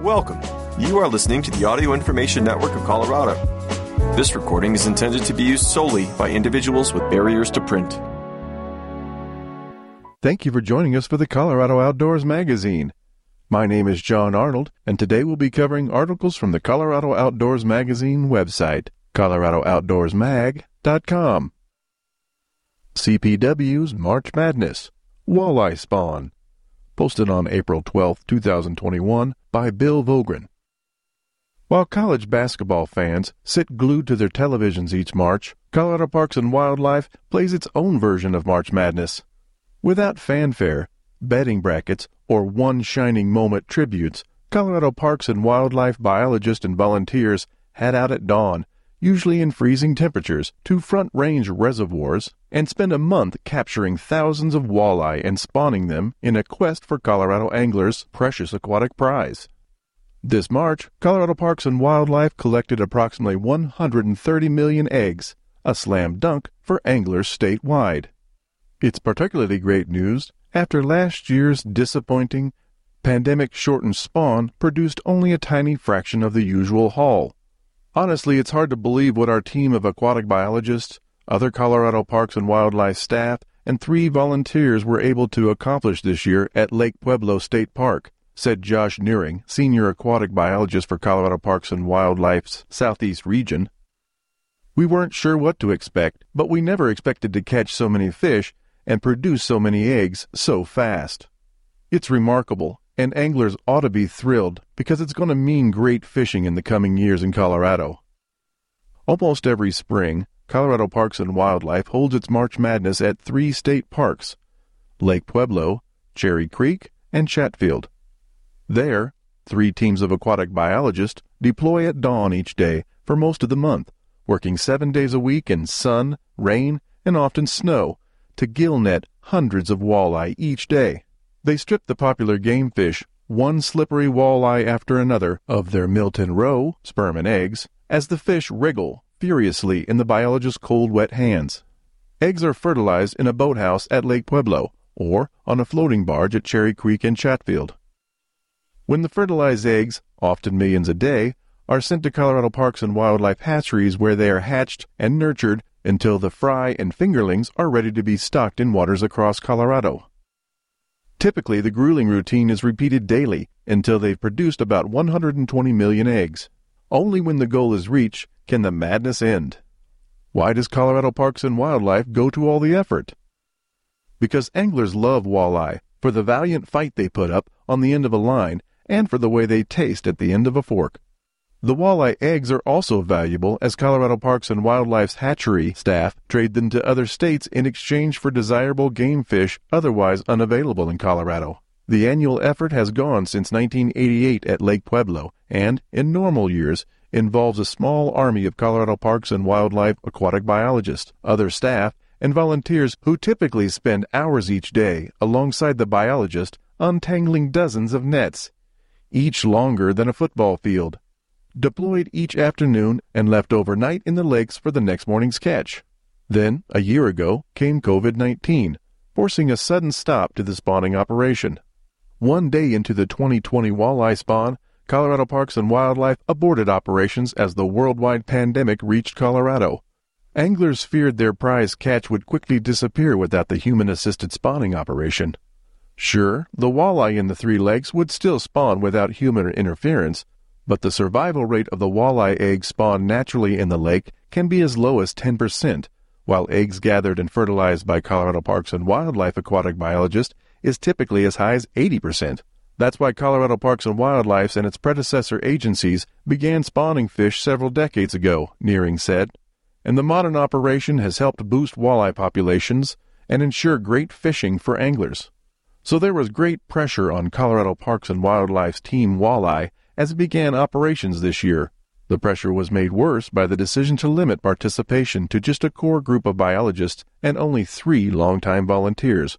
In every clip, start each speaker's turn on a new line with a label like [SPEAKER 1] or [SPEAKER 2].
[SPEAKER 1] Welcome. You are listening to the Audio Information Network of Colorado. This recording is intended to be used solely by individuals with barriers to print.
[SPEAKER 2] Thank you for joining us for the Colorado Outdoors Magazine. My name is John Arnold, and today we'll be covering articles from the Colorado Outdoors Magazine website, coloradooutdoorsmag.com. CPW's March Madness Walleye Spawn posted on April 12, 2021 by Bill Vogrin. While college basketball fans sit glued to their televisions each March, Colorado Parks and Wildlife plays its own version of March Madness. Without fanfare, betting brackets, or one shining moment tributes, Colorado Parks and Wildlife biologists and volunteers head out at dawn usually in freezing temperatures, to front range reservoirs and spend a month capturing thousands of walleye and spawning them in a quest for Colorado anglers' precious aquatic prize. This March, Colorado Parks and Wildlife collected approximately 130 million eggs, a slam dunk for anglers statewide. It's particularly great news after last year's disappointing, pandemic shortened spawn produced only a tiny fraction of the usual haul. Honestly, it's hard to believe what our team of aquatic biologists, other Colorado Parks and Wildlife staff, and three volunteers were able to accomplish this year at Lake Pueblo State Park, said Josh Nehring, senior aquatic biologist for Colorado Parks and Wildlife's Southeast region. We weren't sure what to expect, but we never expected to catch so many fish and produce so many eggs so fast. It's remarkable, and anglers ought to be thrilled because it's going to mean great fishing in the coming years in Colorado. Almost every spring, Colorado Parks and Wildlife holds its March Madness at three state parks Lake Pueblo, Cherry Creek, and Chatfield. There, three teams of aquatic biologists deploy at dawn each day for most of the month, working seven days a week in sun, rain, and often snow to gill net hundreds of walleye each day. They strip the popular game fish, one slippery walleye after another, of their milt and roe, sperm and eggs, as the fish wriggle furiously in the biologist's cold, wet hands. Eggs are fertilized in a boathouse at Lake Pueblo or on a floating barge at Cherry Creek in Chatfield. When the fertilized eggs, often millions a day, are sent to Colorado Parks and Wildlife hatcheries where they are hatched and nurtured until the fry and fingerlings are ready to be stocked in waters across Colorado. Typically, the grueling routine is repeated daily until they've produced about 120 million eggs. Only when the goal is reached can the madness end. Why does Colorado Parks and Wildlife go to all the effort? Because anglers love walleye for the valiant fight they put up on the end of a line and for the way they taste at the end of a fork. The walleye eggs are also valuable as Colorado Parks and Wildlife's hatchery staff trade them to other states in exchange for desirable game fish otherwise unavailable in Colorado. The annual effort has gone since 1988 at Lake Pueblo and, in normal years, involves a small army of Colorado Parks and Wildlife aquatic biologists, other staff, and volunteers who typically spend hours each day alongside the biologist untangling dozens of nets, each longer than a football field deployed each afternoon and left overnight in the lakes for the next morning's catch. Then, a year ago, came COVID 19, forcing a sudden stop to the spawning operation. One day into the 2020 walleye spawn, Colorado Parks and Wildlife aborted operations as the worldwide pandemic reached Colorado. Anglers feared their prize catch would quickly disappear without the human assisted spawning operation. Sure, the walleye in the three lakes would still spawn without human interference, but the survival rate of the walleye eggs spawned naturally in the lake can be as low as 10%, while eggs gathered and fertilized by Colorado Parks and Wildlife aquatic biologists is typically as high as 80%. That's why Colorado Parks and Wildlife and its predecessor agencies began spawning fish several decades ago, Nehring said. And the modern operation has helped boost walleye populations and ensure great fishing for anglers. So there was great pressure on Colorado Parks and Wildlife's Team Walleye as it began operations this year. The pressure was made worse by the decision to limit participation to just a core group of biologists and only three longtime volunteers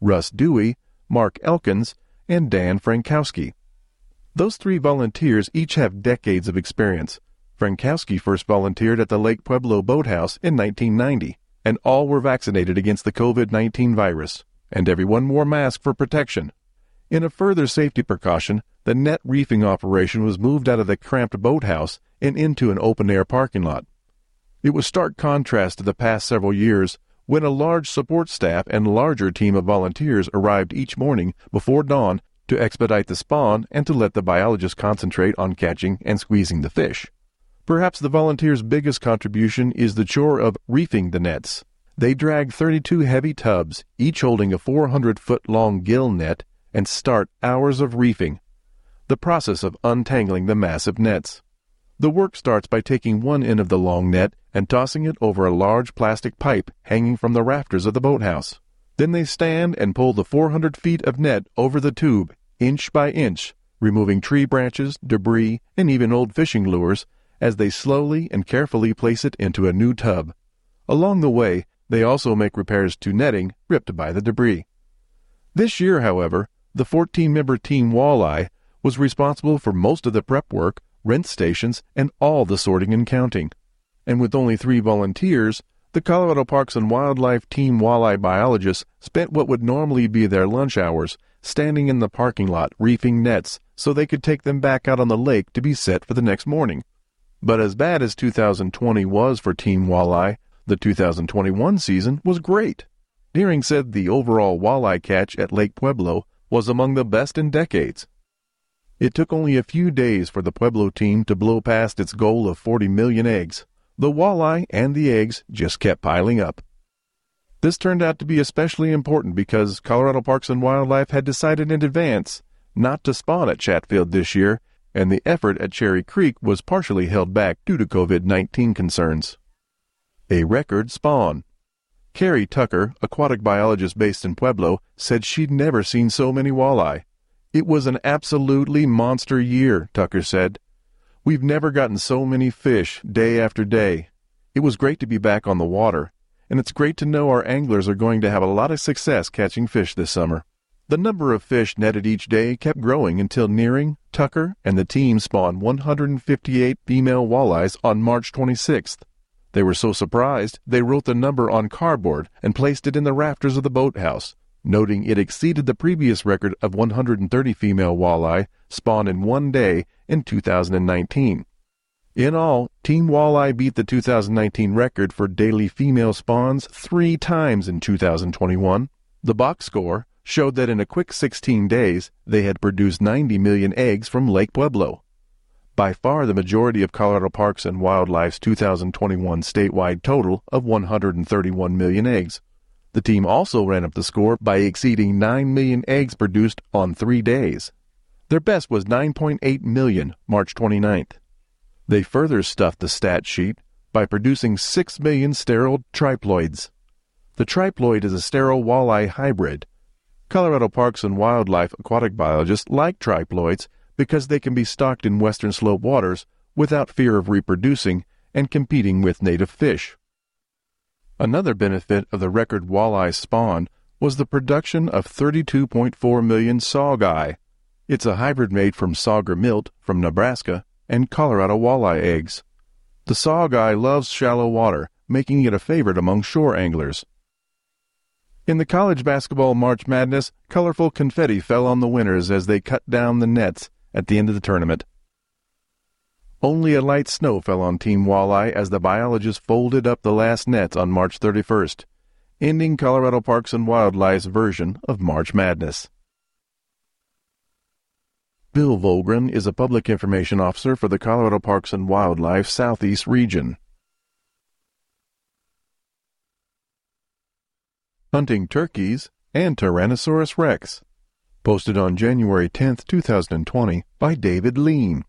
[SPEAKER 2] Russ Dewey, Mark Elkins, and Dan Frankowski. Those three volunteers each have decades of experience. Frankowski first volunteered at the Lake Pueblo Boathouse in 1990, and all were vaccinated against the COVID 19 virus, and everyone wore masks for protection. In a further safety precaution, the net reefing operation was moved out of the cramped boathouse and into an open air parking lot. It was stark contrast to the past several years when a large support staff and larger team of volunteers arrived each morning before dawn to expedite the spawn and to let the biologists concentrate on catching and squeezing the fish. Perhaps the volunteers' biggest contribution is the chore of reefing the nets. They drag 32 heavy tubs, each holding a 400 foot long gill net, and start hours of reefing, the process of untangling the massive nets. The work starts by taking one end of the long net and tossing it over a large plastic pipe hanging from the rafters of the boathouse. Then they stand and pull the 400 feet of net over the tube, inch by inch, removing tree branches, debris, and even old fishing lures as they slowly and carefully place it into a new tub. Along the way, they also make repairs to netting ripped by the debris. This year, however, the 14 member Team Walleye was responsible for most of the prep work, rent stations, and all the sorting and counting. And with only three volunteers, the Colorado Parks and Wildlife Team Walleye biologists spent what would normally be their lunch hours standing in the parking lot reefing nets so they could take them back out on the lake to be set for the next morning. But as bad as 2020 was for Team Walleye, the 2021 season was great. Nehring said the overall walleye catch at Lake Pueblo was among the best in decades. It took only a few days for the Pueblo team to blow past its goal of 40 million eggs. The walleye and the eggs just kept piling up. This turned out to be especially important because Colorado Parks and Wildlife had decided in advance not to spawn at Chatfield this year and the effort at Cherry Creek was partially held back due to COVID 19 concerns. A record spawn. Carrie Tucker, aquatic biologist based in Pueblo, said she'd never seen so many walleye. It was an absolutely monster year, Tucker said. We've never gotten so many fish day after day. It was great to be back on the water, and it's great to know our anglers are going to have a lot of success catching fish this summer. The number of fish netted each day kept growing until Nehring, Tucker, and the team spawned 158 female walleyes on March 26th. They were so surprised, they wrote the number on cardboard and placed it in the rafters of the boathouse, noting it exceeded the previous record of 130 female walleye spawned in one day in 2019. In all, Team Walleye beat the 2019 record for daily female spawns three times in 2021. The box score, showed that in a quick 16 days they had produced 90 million eggs from Lake Pueblo. By far the majority of Colorado Parks and Wildlife's 2021 statewide total of 131 million eggs. The team also ran up the score by exceeding 9 million eggs produced on three days. Their best was 9.8 million March 29th. They further stuffed the stat sheet by producing 6 million sterile triploids. The triploid is a sterile walleye hybrid Colorado Parks and Wildlife aquatic biologists like triploids because they can be stocked in western slope waters without fear of reproducing and competing with native fish. Another benefit of the record walleye spawn was the production of 32.4 million saugeye. It's a hybrid made from sauger milt from Nebraska and Colorado walleye eggs. The saugeye loves shallow water, making it a favorite among shore anglers. In the college basketball March Madness, colorful confetti fell on the winners as they cut down the nets at the end of the tournament. Only a light snow fell on Team Walleye as the biologists folded up the last nets on March 31st, ending Colorado Parks and Wildlife's version of March Madness. Bill Vogrin is a public information officer for the Colorado Parks and Wildlife Southeast region. Hunting Turkeys, and Tyrannosaurus rex. Posted on January 10, 2020, by David Lien.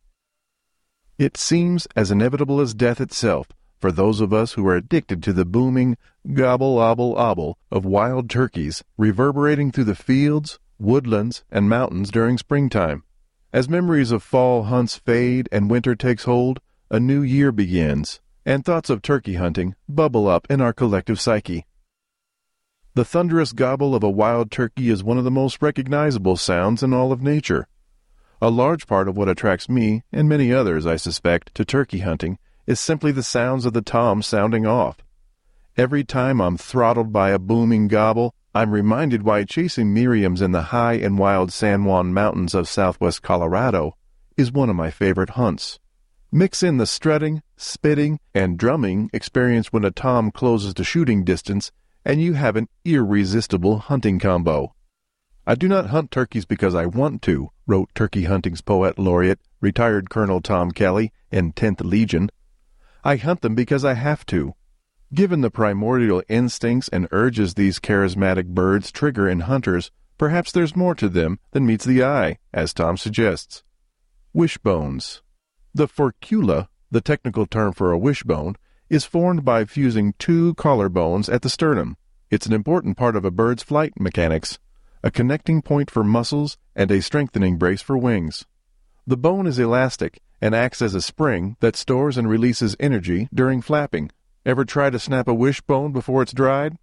[SPEAKER 2] It seems as inevitable as death itself for those of us who are addicted to the booming gobble obble obble of wild turkeys reverberating through the fields, woodlands, and mountains during springtime. As memories of fall hunts fade and winter takes hold, a new year begins, and thoughts of turkey hunting bubble up in our collective psyche. The thunderous gobble of a wild turkey is one of the most recognizable sounds in all of nature. A large part of what attracts me, and many others, I suspect, to turkey hunting is simply the sounds of the tom sounding off. Every time I'm throttled by a booming gobble, I'm reminded why chasing Merriams in the high and wild San Juan Mountains of southwest Colorado is one of my favorite hunts. Mix in the strutting, spitting, and drumming experienced when a tom closes to shooting distance, and you have an irresistible hunting combo. I do not hunt turkeys because I want to, wrote turkey hunting's poet laureate, retired Colonel Tom Kelly in 10th Legion. I hunt them because I have to. Given the primordial instincts and urges these charismatic birds trigger in hunters, perhaps there's more to them than meets the eye, as Tom suggests. Wishbones. The furcula, the technical term for a wishbone, is formed by fusing two collar bones at the sternum. It's an important part of a bird's flight mechanics, a connecting point for muscles and a strengthening brace for wings. The bone is elastic and acts as a spring that stores and releases energy during flapping. Ever try to snap a wishbone before it's dried?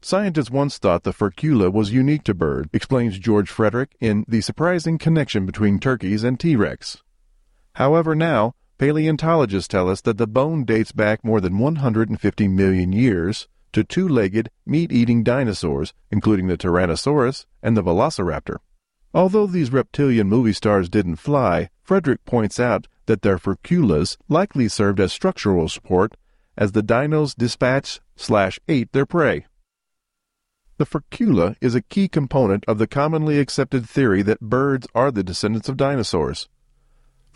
[SPEAKER 2] Scientists once thought the furcula was unique to birds, explains George Frederick in The Surprising Connection Between Turkeys and T. rex. However, now, paleontologists tell us that the bone dates back more than 150 million years to two legged, meat eating dinosaurs, including the Tyrannosaurus and the Velociraptor. Although these reptilian movie stars didn't fly, Frederick points out that their furculas likely served as structural support as the dinos dispatched slash ate their prey. The furcula is a key component of the commonly accepted theory that birds are the descendants of dinosaurs.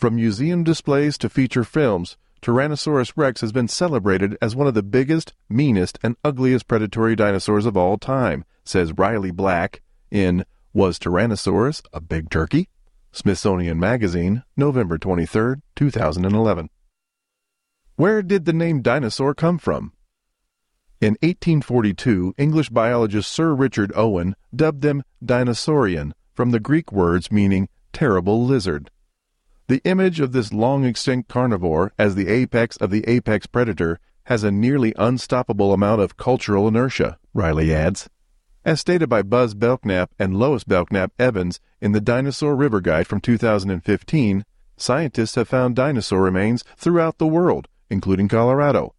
[SPEAKER 2] From museum displays to feature films, Tyrannosaurus rex has been celebrated as one of the biggest, meanest, and ugliest predatory dinosaurs of all time, says Riley Black in Was Tyrannosaurus a Big Turkey? Smithsonian Magazine, November 23, 2011. Where did the name dinosaur come from? In 1842, English biologist Sir Richard Owen dubbed them dinosaurian from the Greek words meaning terrible lizard. The image of this long extinct carnivore as the apex of the apex predator has a nearly unstoppable amount of cultural inertia, Riley adds. As stated by Buzz Belknap and Lois Belknap Evans in the Dinosaur River Guide from 2015, scientists have found dinosaur remains throughout the world, including Colorado.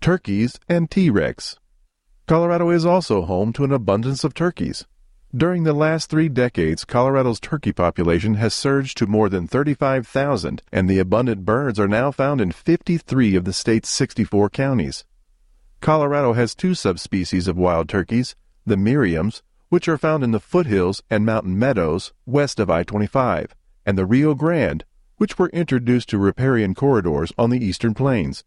[SPEAKER 2] Turkeys and T Rex. Colorado is also home to an abundance of turkeys. During the last three decades, Colorado's turkey population has surged to more than 35,000, and the abundant birds are now found in 53 of the state's 64 counties. Colorado has two subspecies of wild turkeys, the Merriams, which are found in the foothills and mountain meadows west of I 25, and the Rio Grande, which were introduced to riparian corridors on the eastern plains.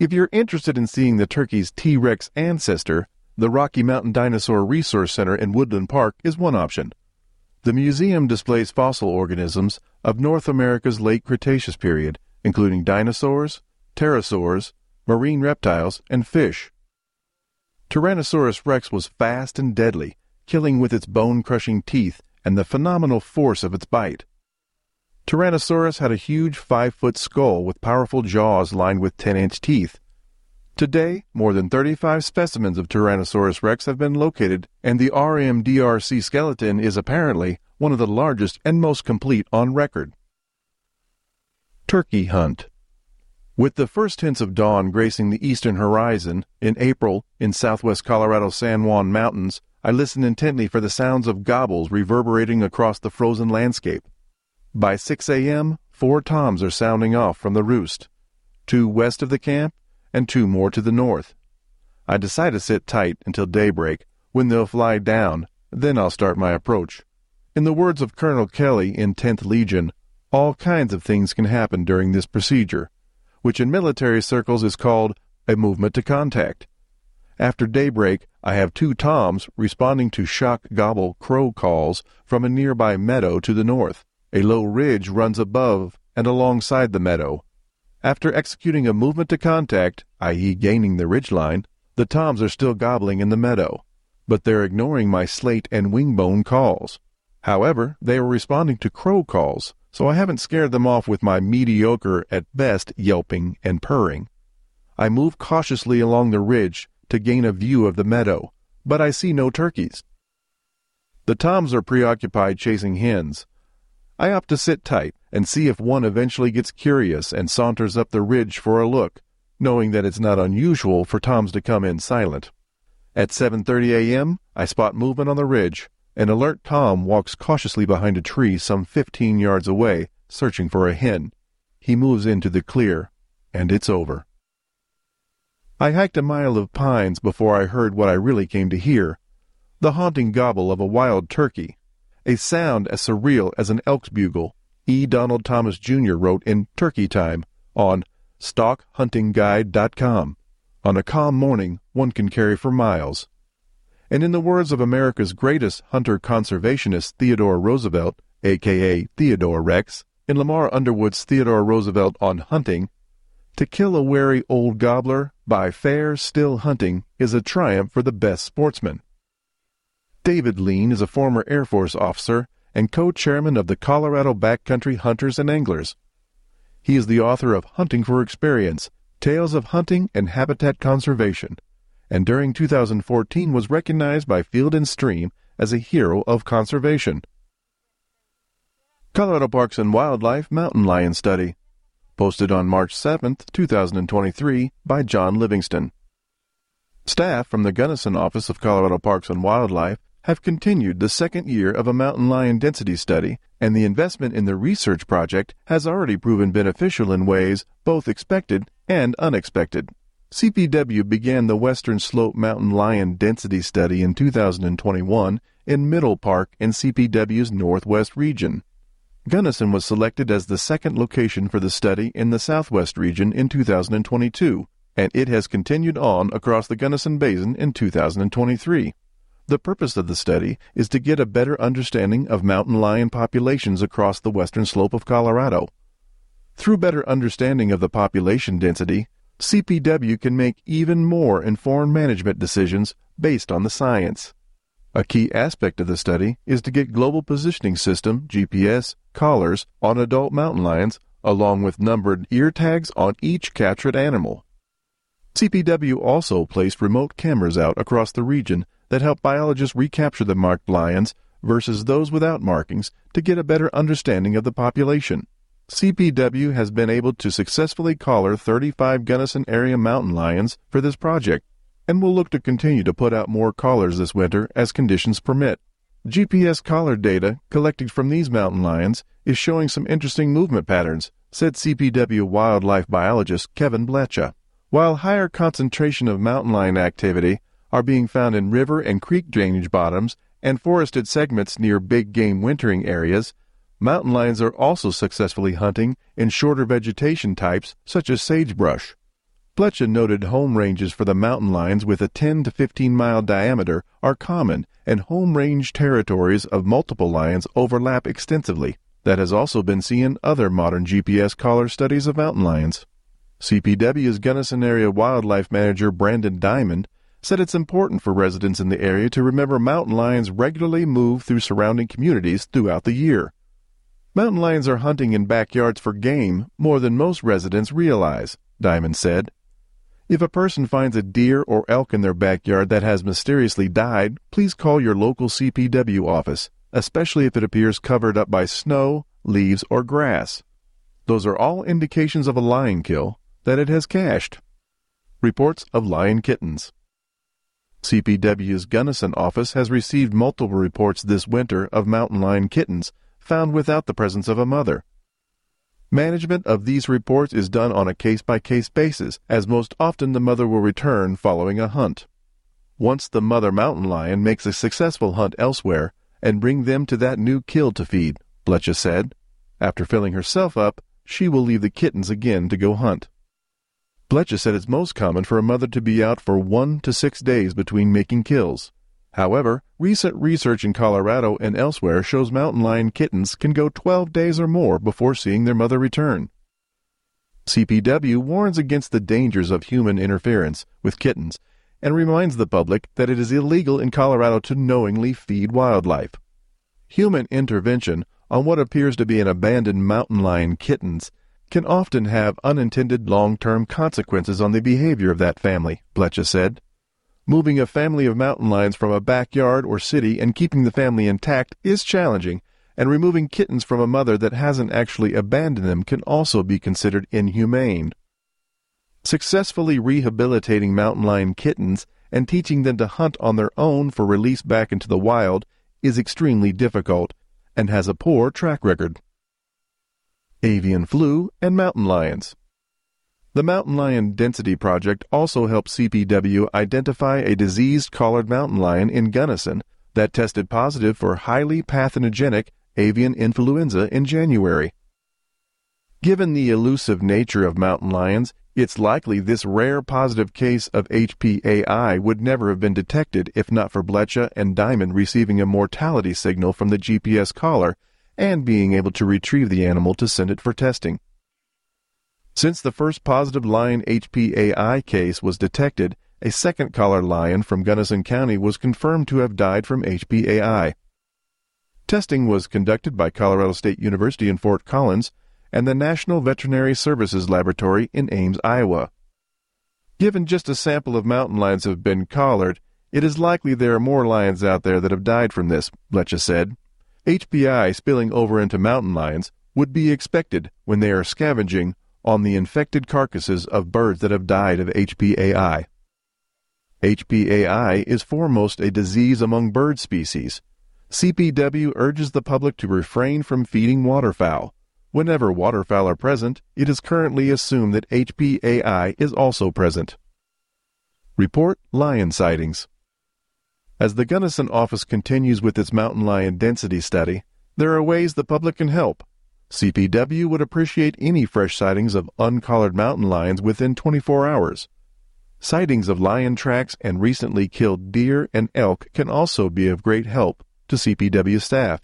[SPEAKER 2] If you're interested in seeing the turkey's T Rex ancestor, the Rocky Mountain Dinosaur Resource Center in Woodland Park is one option. The museum displays fossil organisms of North America's late Cretaceous period, including dinosaurs, pterosaurs, marine reptiles, and fish. Tyrannosaurus rex was fast and deadly, killing with its bone crushing teeth and the phenomenal force of its bite. Tyrannosaurus had a huge five foot skull with powerful jaws lined with 10 inch teeth Today, more than 35 specimens of Tyrannosaurus rex have been located, and the RMDRC skeleton is apparently one of the largest and most complete on record. Turkey Hunt With the first hints of dawn gracing the eastern horizon, in April, in southwest Colorado San Juan Mountains, I listened intently for the sounds of gobbles reverberating across the frozen landscape. By 6 a.m., four toms are sounding off from the roost. Two west of the camp and two more to the north. I decide to sit tight until daybreak, when they'll fly down, then I'll start my approach. In the words of Colonel Kelly in 10th Legion, all kinds of things can happen during this procedure, which in military circles is called a movement to contact. After daybreak, I have two toms responding to shock gobble crow calls from a nearby meadow to the north. A low ridge runs above and alongside the meadow, after executing a movement to contact, i.e., gaining the ridgeline, the toms are still gobbling in the meadow, but they're ignoring my slate and wingbone calls. However, they are responding to crow calls, so I haven't scared them off with my mediocre at best yelping and purring. I move cautiously along the ridge to gain a view of the meadow, but I see no turkeys. The toms are preoccupied chasing hens. I opt to sit tight and see if one eventually gets curious and saunters up the ridge for a look, knowing that it's not unusual for toms to come in silent. At 7:30 a.m., I spot movement on the ridge. An alert Tom walks cautiously behind a tree some 15 yards away, searching for a hen. He moves into the clear, and it's over. I hiked a mile of pines before I heard what I really came to hear the haunting gobble of a wild turkey, a sound as surreal as an elk's bugle. E. Donald Thomas Jr. wrote in Turkey Time on StockHuntingGuide.com. On a calm morning, one can carry for miles. And in the words of America's greatest hunter conservationist Theodore Roosevelt, aka Theodore Rex, in Lamar Underwood's Theodore Roosevelt on Hunting, to kill a wary old gobbler by fair, still hunting is a triumph for the best sportsman. David Lien is a former Air Force officer and co-chairman of the Colorado Backcountry Hunters and Anglers. He is the author of Hunting for Experience, Tales of Hunting and Habitat Conservation, and during 2014 was recognized by Field and Stream as a hero of conservation. Colorado Parks and Wildlife Mountain Lion Study posted on March 7, 2023, by John Livingston. Staff from the Gunnison Office of Colorado Parks and Wildlife have continued the second year of a mountain lion density study, and the investment in the research project has already proven beneficial in ways both expected and unexpected. CPW began the Western Slope Mountain Lion Density Study in 2021 in Middle Park in CPW's Northwest region. Gunnison was selected as the second location for the study in the Southwest region in 2022, and it has continued on across the Gunnison Basin in 2023. The purpose of the study is to get a better understanding of mountain lion populations across the western slope of Colorado. Through better understanding of the population density, CPW can make even more informed management decisions based on the science. A key aspect of the study is to get Global Positioning System GPS collars on adult mountain lions along with numbered ear tags on each captured animal. CPW also placed remote cameras out across the region that help biologists recapture the marked lions versus those without markings to get a better understanding of the population. CPW has been able to successfully collar 35 Gunnison area mountain lions for this project and will look to continue to put out more collars this winter as conditions permit. GPS collar data collected from these mountain lions is showing some interesting movement patterns, said CPW wildlife biologist Kevin Blecha. While higher concentration of mountain lion activity are being found in river and creek drainage bottoms and forested segments near big game wintering areas, mountain lions are also successfully hunting in shorter vegetation types such as sagebrush. Blecha noted home ranges for the mountain lions with a 10 to 15 mile diameter are common, and home range territories of multiple lions overlap extensively. That has also been seen in other modern GPS collar studies of mountain lions. CPW's Gunnison Area Wildlife Manager Brandon Diamond said it's important for residents in the area to remember mountain lions regularly move through surrounding communities throughout the year. Mountain lions are hunting in backyards for game more than most residents realize, Diamond said. If a person finds a deer or elk in their backyard that has mysteriously died, please call your local CPW office, especially if it appears covered up by snow, leaves, or grass. Those are all indications of a lion kill that it has cached. Reports of lion kittens. CPW's Gunnison office has received multiple reports this winter of mountain lion kittens found without the presence of a mother. Management of these reports is done on a case by case basis, as most often the mother will return following a hunt. Once the mother mountain lion makes a successful hunt elsewhere and bring them to that new kill to feed, Blecha said. After filling herself up, she will leave the kittens again to go hunt. Blecha said it's most common for a mother to be out for one to six days between making kills. However, recent research in Colorado and elsewhere shows mountain lion kittens can go 12 days or more before seeing their mother return. CPW warns against the dangers of human interference with kittens and reminds the public that it is illegal in Colorado to knowingly feed wildlife. Human intervention on what appears to be an abandoned mountain lion kittens can often have unintended long term consequences on the behavior of that family, Blecha said. Moving a family of mountain lions from a backyard or city and keeping the family intact is challenging, and removing kittens from a mother that hasn't actually abandoned them can also be considered inhumane. Successfully rehabilitating mountain lion kittens and teaching them to hunt on their own for release back into the wild is extremely difficult and has a poor track record. Avian flu and mountain lions. The Mountain Lion Density Project also helped CPW identify a diseased collared mountain lion in Gunnison that tested positive for highly pathogenic avian influenza in January. Given the elusive nature of mountain lions, it's likely this rare positive case of HPAI would never have been detected if not for Blecha and Diamond receiving a mortality signal from the GPS collar and being able to retrieve the animal to send it for testing. Since the first positive lion HPAI case was detected, a second collar lion from Gunnison County was confirmed to have died from HPAI. Testing was conducted by Colorado State University in Fort Collins and the National Veterinary Services Laboratory in Ames, Iowa. Given just a sample of mountain lions have been collared, it is likely there are more lions out there that have died from this, Blecha said. HPI spilling over into mountain lions would be expected when they are scavenging on the infected carcasses of birds that have died of HPAI. HPAI is foremost a disease among bird species. CPW urges the public to refrain from feeding waterfowl. Whenever waterfowl are present, it is currently assumed that HPAI is also present. Report lion sightings. As the Gunnison office continues with its mountain lion density study, there are ways the public can help. CPW would appreciate any fresh sightings of uncollared mountain lions within 24 hours. Sightings of lion tracks and recently killed deer and elk can also be of great help to CPW staff.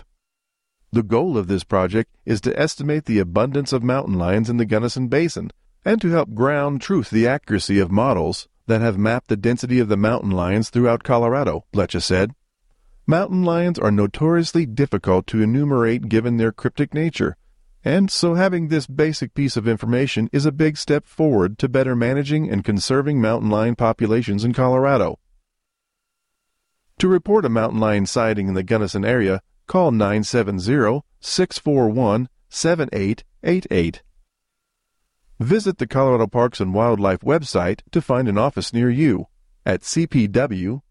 [SPEAKER 2] The goal of this project is to estimate the abundance of mountain lions in the Gunnison Basin and to help ground truth the accuracy of models that have mapped the density of the mountain lions throughout Colorado, Blecha said. Mountain lions are notoriously difficult to enumerate given their cryptic nature, and so having this basic piece of information is a big step forward to better managing and conserving mountain lion populations in Colorado. To report a mountain lion sighting in the Gunnison area, call 970 641 7888. Visit the Colorado Parks and Wildlife website to find an office near you at cpw.state.co.us.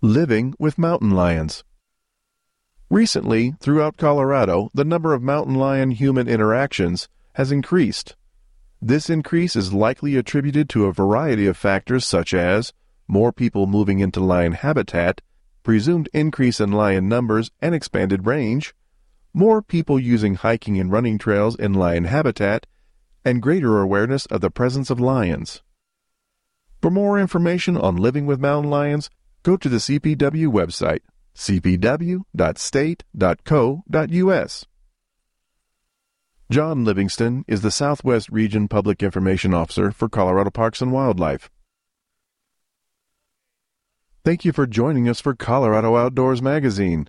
[SPEAKER 2] Living with Mountain Lions. Recently, throughout Colorado, the number of mountain lion human interactions has increased. This increase is likely attributed to a variety of factors such as more people moving into lion habitat, presumed increase in lion numbers and expanded range, more people using hiking and running trails in lion habitat, and greater awareness of the presence of lions. For more information on living with mountain lions, go to the CPW website cpw.state.co.us. John Livingston is the Southwest Region Public Information Officer for Colorado Parks and Wildlife. Thank you for joining us for Colorado Outdoors Magazine.